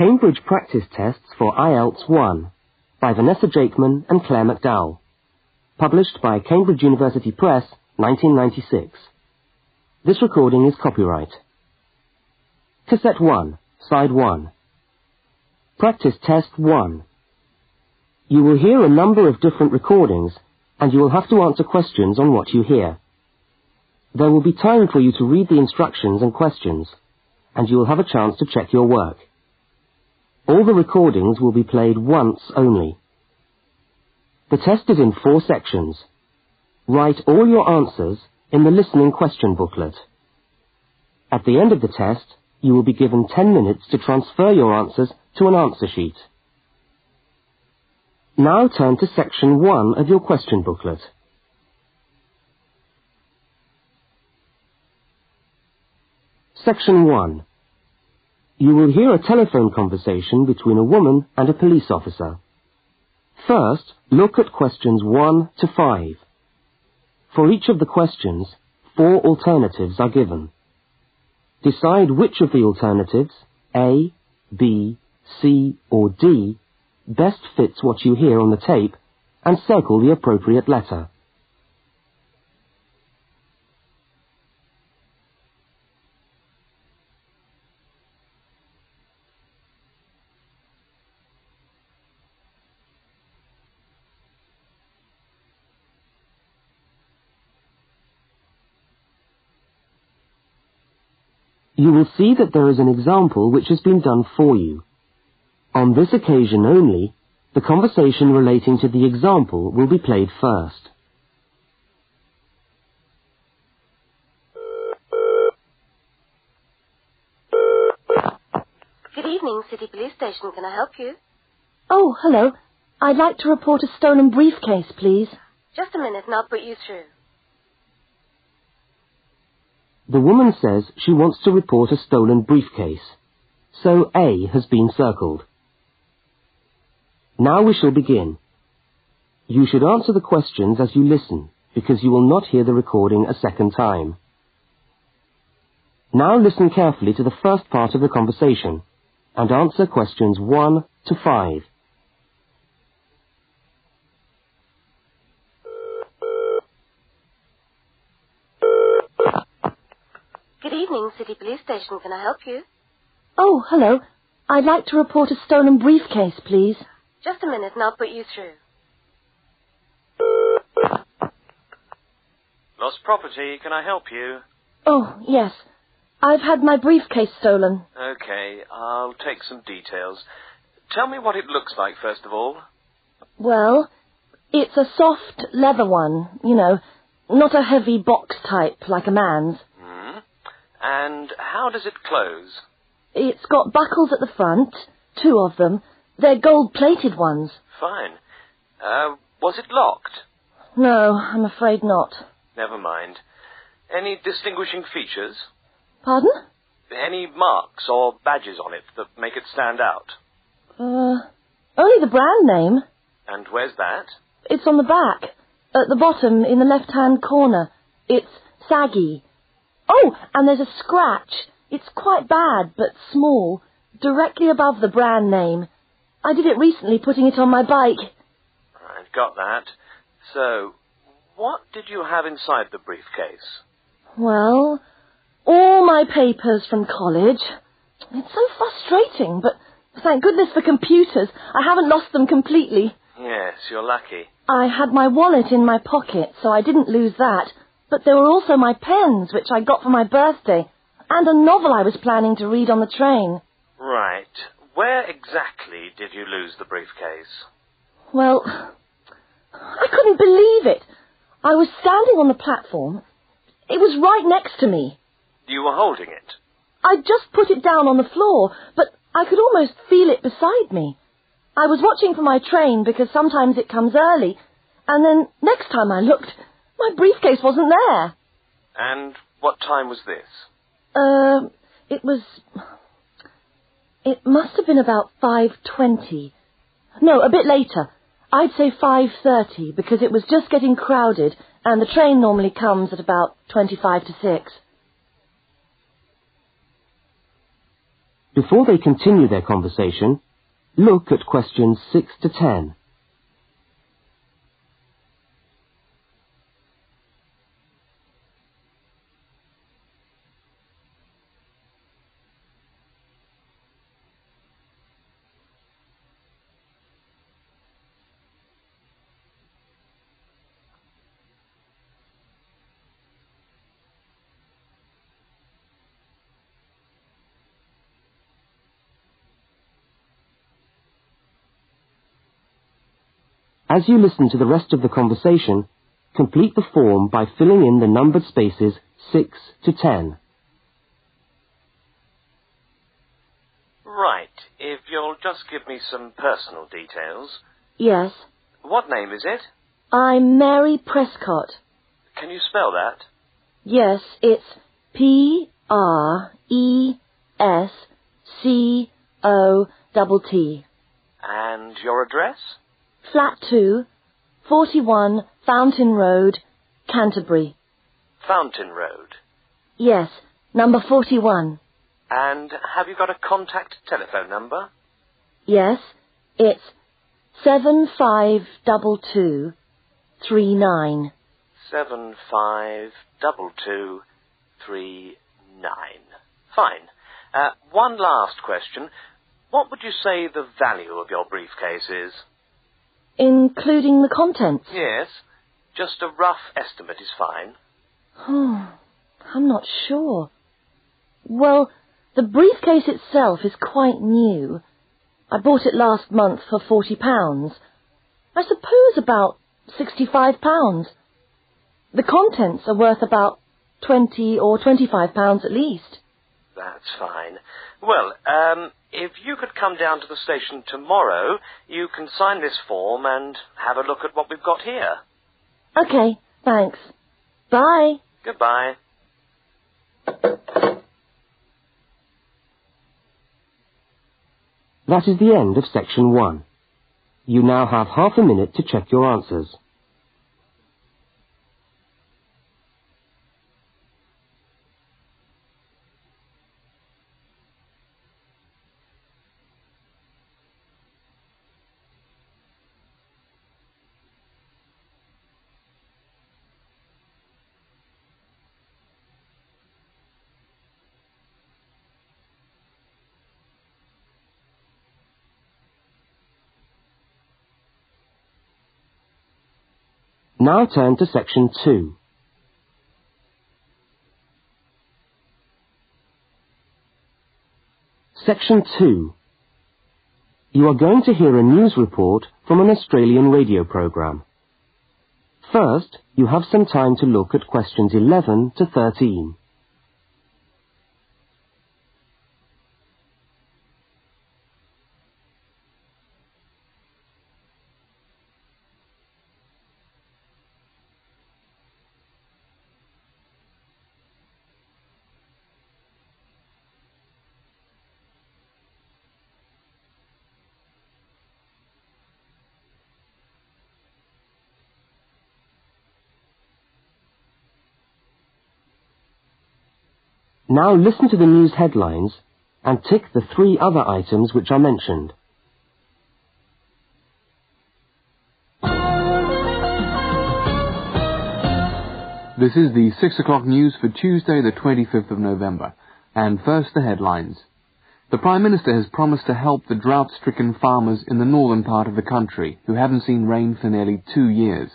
Cambridge Practice Tests for IELTS 1 by Vanessa Jakeman and Claire McDowell. Published by Cambridge University Press, 1996. This recording is copyright. Cassette 1, Side 1. Practice Test 1. You will hear a number of different recordings, and you will have to answer questions on what you hear. There will be time for you to read the instructions and questions, and you will have a chance to check your work. All the recordings will be played once only. The test is in four sections. Write all your answers in the listening question booklet. At the end of the test, you will be given 10 minutes to transfer your answers to an answer sheet. Now turn to section 1 of your question booklet. Section 1. You will hear a telephone conversation between a woman and a police officer. First, look at questions 1 to 5. For each of the questions, four alternatives are given. Decide which of the alternatives, A, B, C, or D, best fits what you hear on the tape and circle the appropriate letter. You will see that there is an example which has been done for you. On this occasion only, the conversation relating to the example will be played first. Good evening, City Police Station. Can I help you? Oh, hello. I'd like to report a stolen briefcase, please. Just a minute and I'll put you through. The woman says she wants to report a stolen briefcase, so A has been circled. Now we shall begin. You should answer the questions as you listen, because you will not hear the recording a second time. Now listen carefully to the first part of the conversation, and answer questions 1 to 5. Good evening, City Police Station. Can I help you? Oh, hello. I'd like to report a stolen briefcase, please. Just a minute and I'll put you through. Lost property, can I help you? Oh, yes. I've had my briefcase stolen. Okay, I'll take some details. Tell me what it looks like, first of all. Well, it's a soft leather one, you know, not a heavy box type like a man's. And how does it close? It's got buckles at the front, two of them. They're gold-plated ones. Fine. Uh, was it locked? No, I'm afraid not. Never mind. Any distinguishing features? Pardon? Any marks or badges on it that make it stand out? Uh, only the brand name. And where's that? It's on the back, at the bottom in the left-hand corner. It's saggy. Oh, and there's a scratch. It's quite bad, but small, directly above the brand name. I did it recently, putting it on my bike. I've got that. So, what did you have inside the briefcase? Well, all my papers from college. It's so frustrating, but thank goodness for computers. I haven't lost them completely. Yes, you're lucky. I had my wallet in my pocket, so I didn't lose that. But there were also my pens, which I got for my birthday, and a novel I was planning to read on the train. Right. Where exactly did you lose the briefcase? Well, I couldn't believe it. I was standing on the platform. It was right next to me. You were holding it. I just put it down on the floor, but I could almost feel it beside me. I was watching for my train because sometimes it comes early, and then next time I looked, my briefcase wasn't there. And what time was this? Uh, it was. It must have been about 5.20. No, a bit later. I'd say 5.30 because it was just getting crowded and the train normally comes at about 25 to 6. Before they continue their conversation, look at questions 6 to 10. As you listen to the rest of the conversation, complete the form by filling in the numbered spaces 6 to 10. Right. If you'll just give me some personal details. Yes. What name is it? I'm Mary Prescott. Can you spell that? Yes, it's P R E S C O T T. And your address? Flat 2, 41 Fountain Road, Canterbury. Fountain Road. Yes, number 41. And have you got a contact telephone number? Yes, it's 7522 39. Seven five double two three nine. Fine. Uh, one last question. What would you say the value of your briefcase is? Including the contents? Yes. Just a rough estimate is fine. Oh, I'm not sure. Well, the briefcase itself is quite new. I bought it last month for forty pounds. I suppose about sixty-five pounds. The contents are worth about twenty or twenty-five pounds at least. That's fine. Well, um, if you could come down to the station tomorrow, you can sign this form and have a look at what we've got here. Okay, thanks. Bye. Goodbye. That is the end of section 1. You now have half a minute to check your answers. Now turn to section 2. Section 2. You are going to hear a news report from an Australian radio program. First, you have some time to look at questions 11 to 13. Now listen to the news headlines and tick the three other items which are mentioned. This is the 6 o'clock news for Tuesday, the 25th of November. And first, the headlines. The Prime Minister has promised to help the drought-stricken farmers in the northern part of the country who haven't seen rain for nearly two years.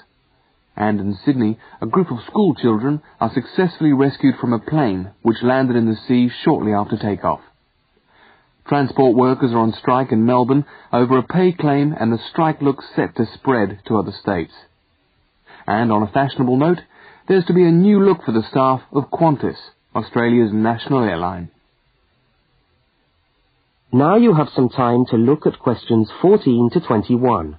And in Sydney, a group of school children are successfully rescued from a plane which landed in the sea shortly after takeoff. Transport workers are on strike in Melbourne over a pay claim and the strike looks set to spread to other states. And on a fashionable note, there's to be a new look for the staff of Qantas, Australia's national airline. Now you have some time to look at questions 14 to 21.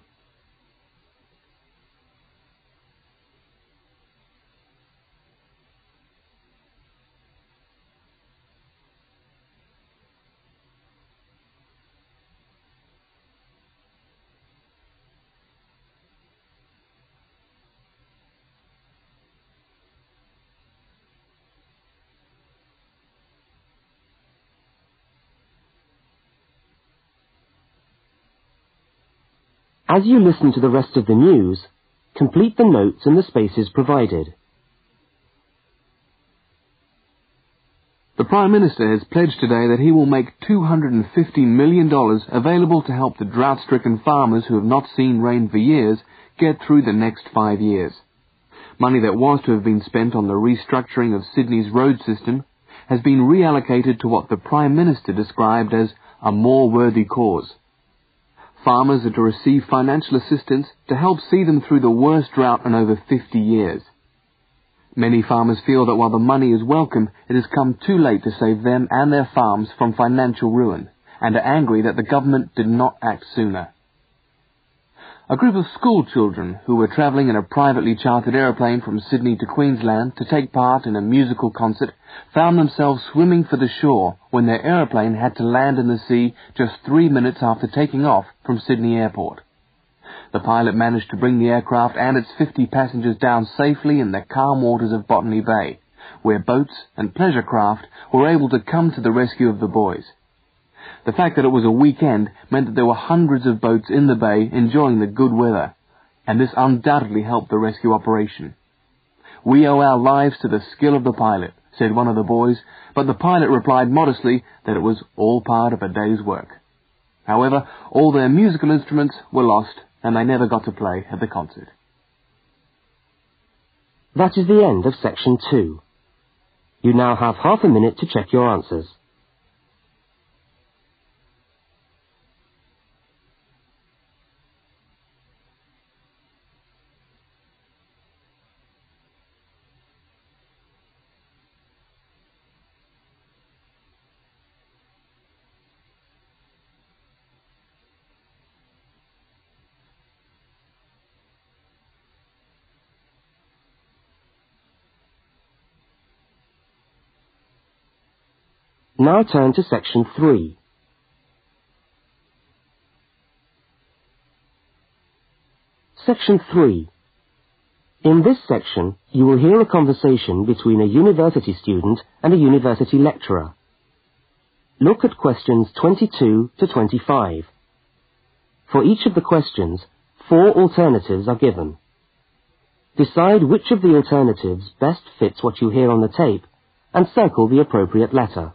As you listen to the rest of the news, complete the notes in the spaces provided. The Prime Minister has pledged today that he will make $250 million available to help the drought-stricken farmers who have not seen rain for years get through the next five years. Money that was to have been spent on the restructuring of Sydney's road system has been reallocated to what the Prime Minister described as a more worthy cause. Farmers are to receive financial assistance to help see them through the worst drought in over 50 years. Many farmers feel that while the money is welcome, it has come too late to save them and their farms from financial ruin, and are angry that the government did not act sooner. A group of school children who were travelling in a privately chartered aeroplane from Sydney to Queensland to take part in a musical concert found themselves swimming for the shore when their aeroplane had to land in the sea just three minutes after taking off from Sydney Airport. The pilot managed to bring the aircraft and its 50 passengers down safely in the calm waters of Botany Bay, where boats and pleasure craft were able to come to the rescue of the boys. The fact that it was a weekend meant that there were hundreds of boats in the bay enjoying the good weather, and this undoubtedly helped the rescue operation. We owe our lives to the skill of the pilot, said one of the boys, but the pilot replied modestly that it was all part of a day's work. However, all their musical instruments were lost, and they never got to play at the concert. That is the end of section two. You now have half a minute to check your answers. Now turn to section 3. Section 3. In this section, you will hear a conversation between a university student and a university lecturer. Look at questions 22 to 25. For each of the questions, four alternatives are given. Decide which of the alternatives best fits what you hear on the tape and circle the appropriate letter.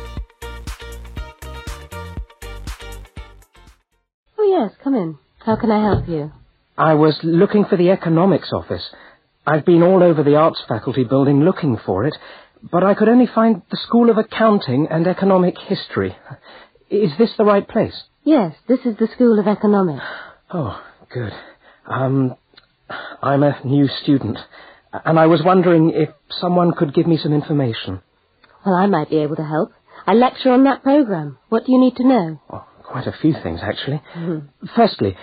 Yes, come in. How can I help you? I was looking for the economics office. I've been all over the arts faculty building looking for it, but I could only find the School of Accounting and Economic History. Is this the right place? Yes, this is the School of Economics. Oh, good. Um, I'm a new student, and I was wondering if someone could give me some information. Well, I might be able to help. I lecture on that program. What do you need to know? Oh, quite a few things, actually. Firstly,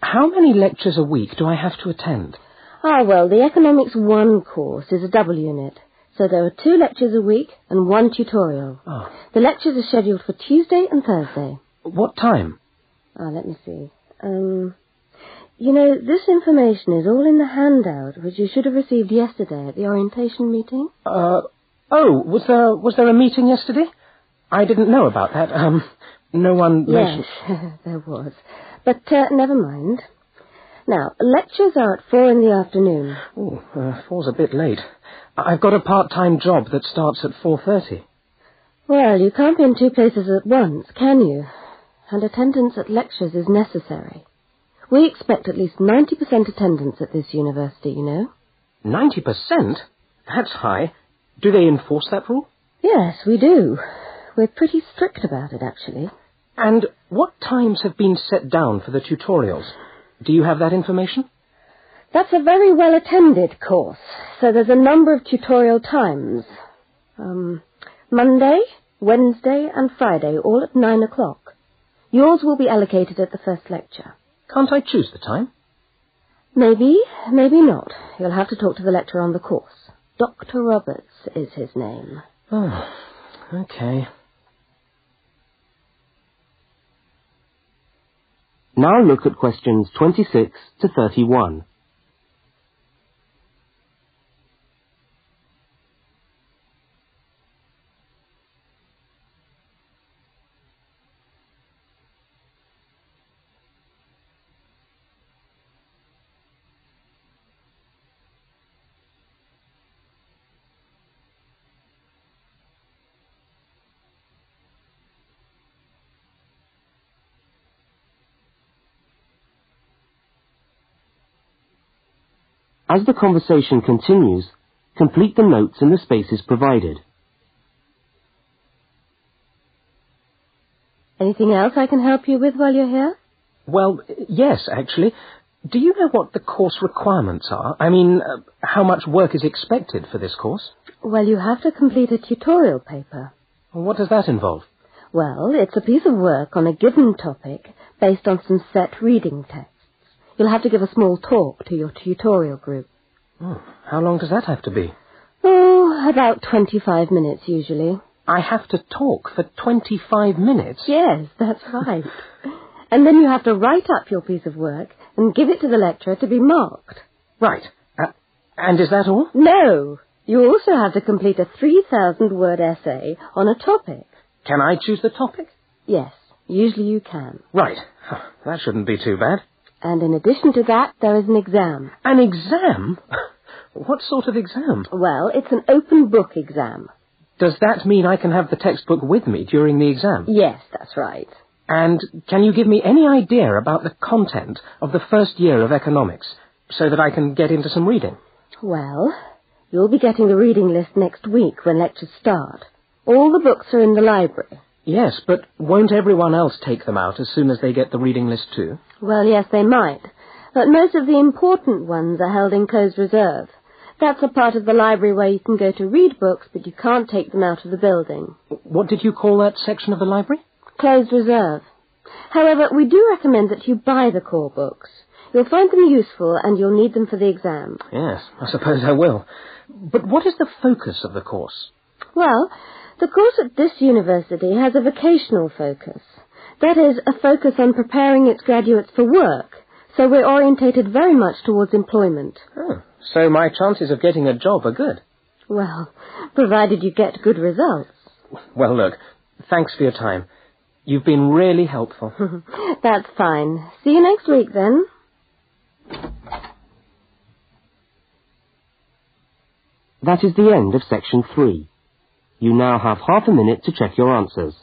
how many lectures a week do I have to attend? Ah, well, the Economics 1 course is a double unit. So there are two lectures a week and one tutorial. Oh. The lectures are scheduled for Tuesday and Thursday. What time? Ah, let me see. Um, You know, this information is all in the handout, which you should have received yesterday at the orientation meeting. Uh, oh, was there, was there a meeting yesterday? I didn't know about that. Um, no one mentioned... Yes, there was. But uh, never mind. Now, lectures are at four in the afternoon. Oh, uh, four's a bit late. I've got a part-time job that starts at 4.30. Well, you can't be in two places at once, can you? And attendance at lectures is necessary. We expect at least 90% attendance at this university, you know. 90%? That's high. Do they enforce that rule? Yes, we do. We're pretty strict about it, actually. And what times have been set down for the tutorials? Do you have that information? That's a very well attended course, so there's a number of tutorial times. Um, Monday, Wednesday, and Friday, all at nine o'clock. Yours will be allocated at the first lecture. Can't I choose the time? Maybe, maybe not. You'll have to talk to the lecturer on the course. Dr. Roberts is his name. Oh, okay. Now look at questions 26 to 31. As the conversation continues, complete the notes in the spaces provided. Anything else I can help you with while you're here? Well, yes, actually. Do you know what the course requirements are? I mean, uh, how much work is expected for this course? Well, you have to complete a tutorial paper. What does that involve? Well, it's a piece of work on a given topic based on some set reading texts. You'll have to give a small talk to your tutorial group. Oh, how long does that have to be? Oh, about 25 minutes usually. I have to talk for 25 minutes? Yes, that's right. and then you have to write up your piece of work and give it to the lecturer to be marked. Right. Uh, and is that all? No. You also have to complete a 3,000 word essay on a topic. Can I choose the topic? Yes, usually you can. Right. That shouldn't be too bad. And in addition to that, there is an exam. An exam? What sort of exam? Well, it's an open book exam. Does that mean I can have the textbook with me during the exam? Yes, that's right. And can you give me any idea about the content of the first year of economics so that I can get into some reading? Well, you'll be getting the reading list next week when lectures start. All the books are in the library. Yes, but won't everyone else take them out as soon as they get the reading list too? Well, yes, they might. But most of the important ones are held in closed reserve. That's a part of the library where you can go to read books, but you can't take them out of the building. What did you call that section of the library? Closed reserve. However, we do recommend that you buy the core books. You'll find them useful and you'll need them for the exam. Yes, I suppose I will. But what is the focus of the course? Well, the course at this university has a vocational focus. That is, a focus on preparing its graduates for work. So we're orientated very much towards employment. Oh, so my chances of getting a job are good. Well, provided you get good results. Well, look, thanks for your time. You've been really helpful. That's fine. See you next week then. That is the end of section three. You now have half a minute to check your answers.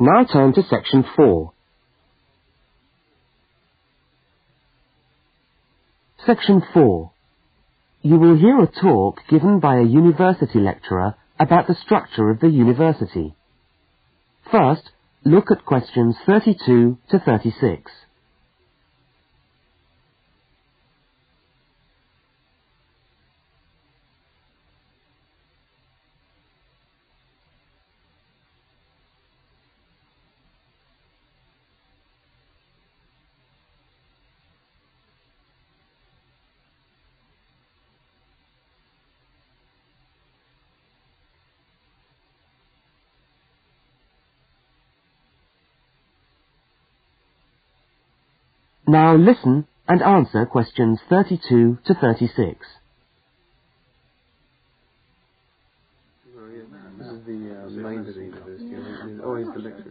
Now turn to section 4. Section 4. You will hear a talk given by a university lecturer about the structure of the university. First, look at questions 32 to 36. Now listen and answer questions 32 to 36.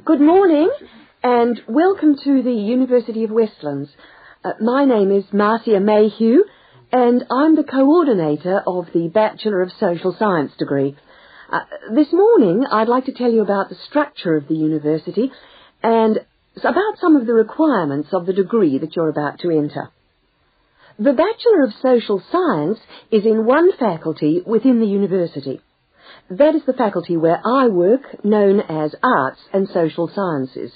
Good morning and welcome to the University of Westlands. Uh, my name is Marcia Mayhew and I'm the coordinator of the Bachelor of Social Science degree. Uh, this morning I'd like to tell you about the structure of the university and about some of the requirements of the degree that you're about to enter. The Bachelor of Social Science is in one faculty within the university. That is the faculty where I work, known as Arts and Social Sciences.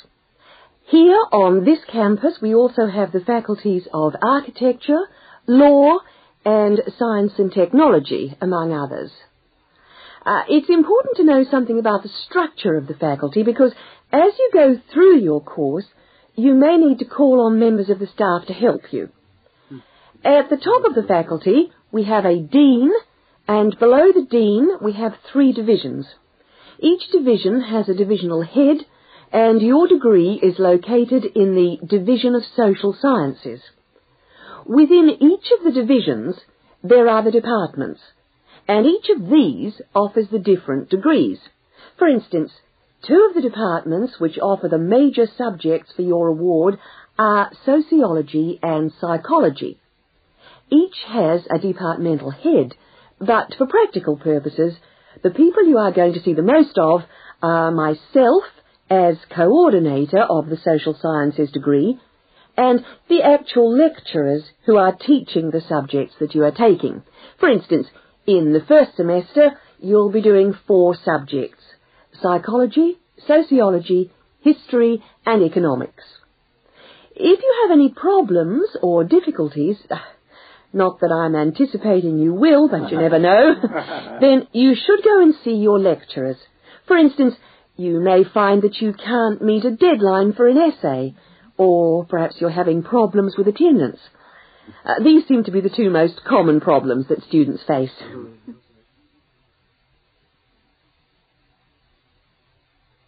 Here on this campus we also have the faculties of Architecture, Law and Science and Technology, among others. Uh, it's important to know something about the structure of the faculty because as you go through your course, you may need to call on members of the staff to help you. At the top of the faculty, we have a dean, and below the dean, we have three divisions. Each division has a divisional head, and your degree is located in the Division of Social Sciences. Within each of the divisions, there are the departments, and each of these offers the different degrees. For instance, two of the departments which offer the major subjects for your award are sociology and psychology. Each has a departmental head, but for practical purposes, the people you are going to see the most of are myself as coordinator of the social sciences degree and the actual lecturers who are teaching the subjects that you are taking. For instance, in the first semester, you'll be doing four subjects, psychology, sociology, history and economics. If you have any problems or difficulties, not that I'm anticipating you will, but you never know, then you should go and see your lecturers. For instance, you may find that you can't meet a deadline for an essay, or perhaps you're having problems with attendance. Uh, these seem to be the two most common problems that students face.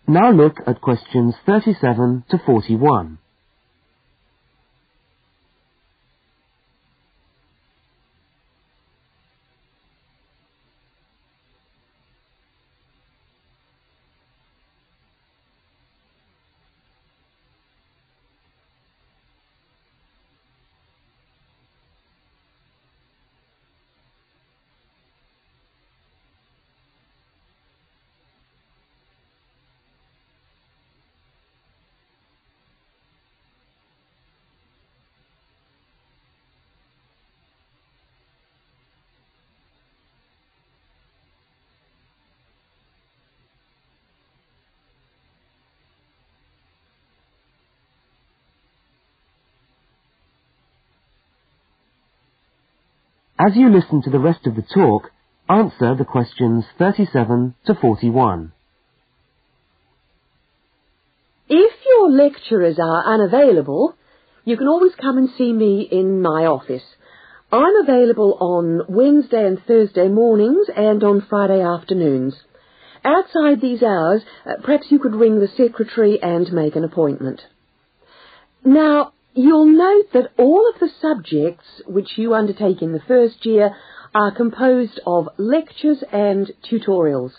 Now look at questions 37 to 41. As you listen to the rest of the talk, answer the questions 37 to 41. If your lecturers are unavailable, you can always come and see me in my office. I'm available on Wednesday and Thursday mornings and on Friday afternoons. Outside these hours, uh, perhaps you could ring the secretary and make an appointment. Now, You'll note that all of the subjects which you undertake in the first year are composed of lectures and tutorials.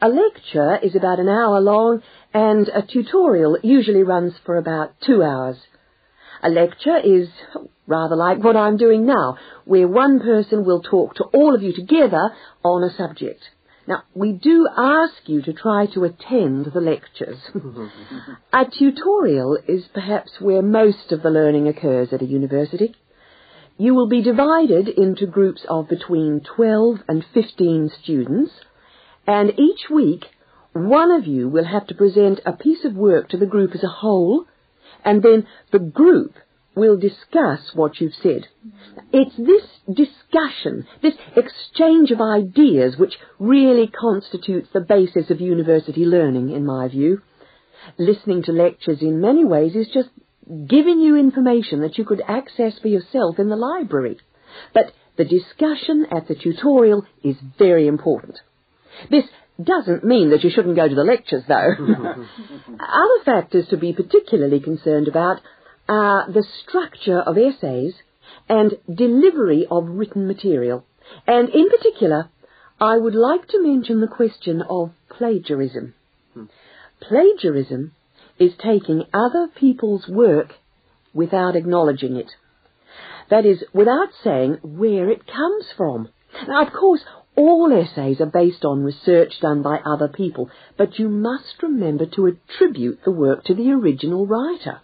A lecture is about an hour long and a tutorial usually runs for about two hours. A lecture is rather like what I'm doing now, where one person will talk to all of you together on a subject. Now, we do ask you to try to attend the lectures. a tutorial is perhaps where most of the learning occurs at a university. You will be divided into groups of between 12 and 15 students, and each week one of you will have to present a piece of work to the group as a whole, and then the group will discuss what you've said. It's this discussion, this exchange of ideas which really constitutes the basis of university learning, in my view. Listening to lectures in many ways is just giving you information that you could access for yourself in the library. But the discussion at the tutorial is very important. This doesn't mean that you shouldn't go to the lectures, though. Other factors to be particularly concerned about are the structure of essays and delivery of written material. And in particular, I would like to mention the question of plagiarism. Hmm. Plagiarism is taking other people's work without acknowledging it. That is, without saying where it comes from. Now, of course, all essays are based on research done by other people, but you must remember to attribute the work to the original writer.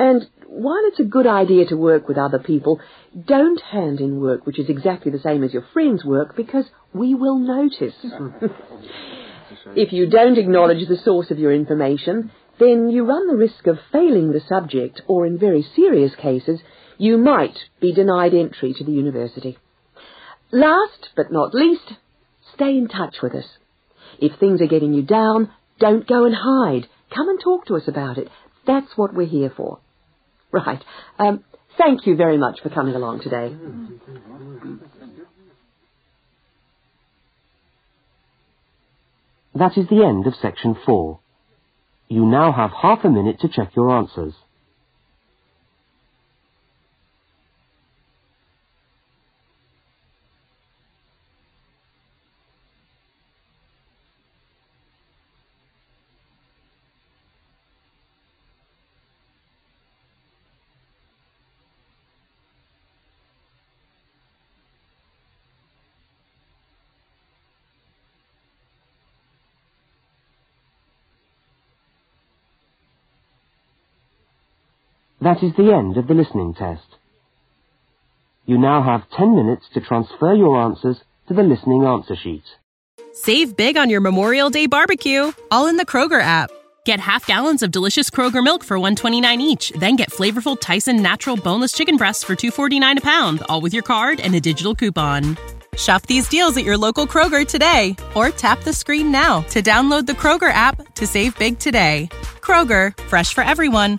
And while it's a good idea to work with other people, don't hand in work which is exactly the same as your friend's work because we will notice. if you don't acknowledge the source of your information, then you run the risk of failing the subject or in very serious cases, you might be denied entry to the university. Last but not least, stay in touch with us. If things are getting you down, don't go and hide. Come and talk to us about it. That's what we're here for. Right. Um, thank you very much for coming along today. That is the end of section four. You now have half a minute to check your answers. That is the end of the listening test. You now have 10 minutes to transfer your answers to the listening answer sheet. Save big on your Memorial Day barbecue, all in the Kroger app. Get half gallons of delicious Kroger milk for 129 each, then get flavorful Tyson natural boneless chicken breasts for 249 a pound, all with your card and a digital coupon. Shop these deals at your local Kroger today or tap the screen now to download the Kroger app to save big today. Kroger, fresh for everyone.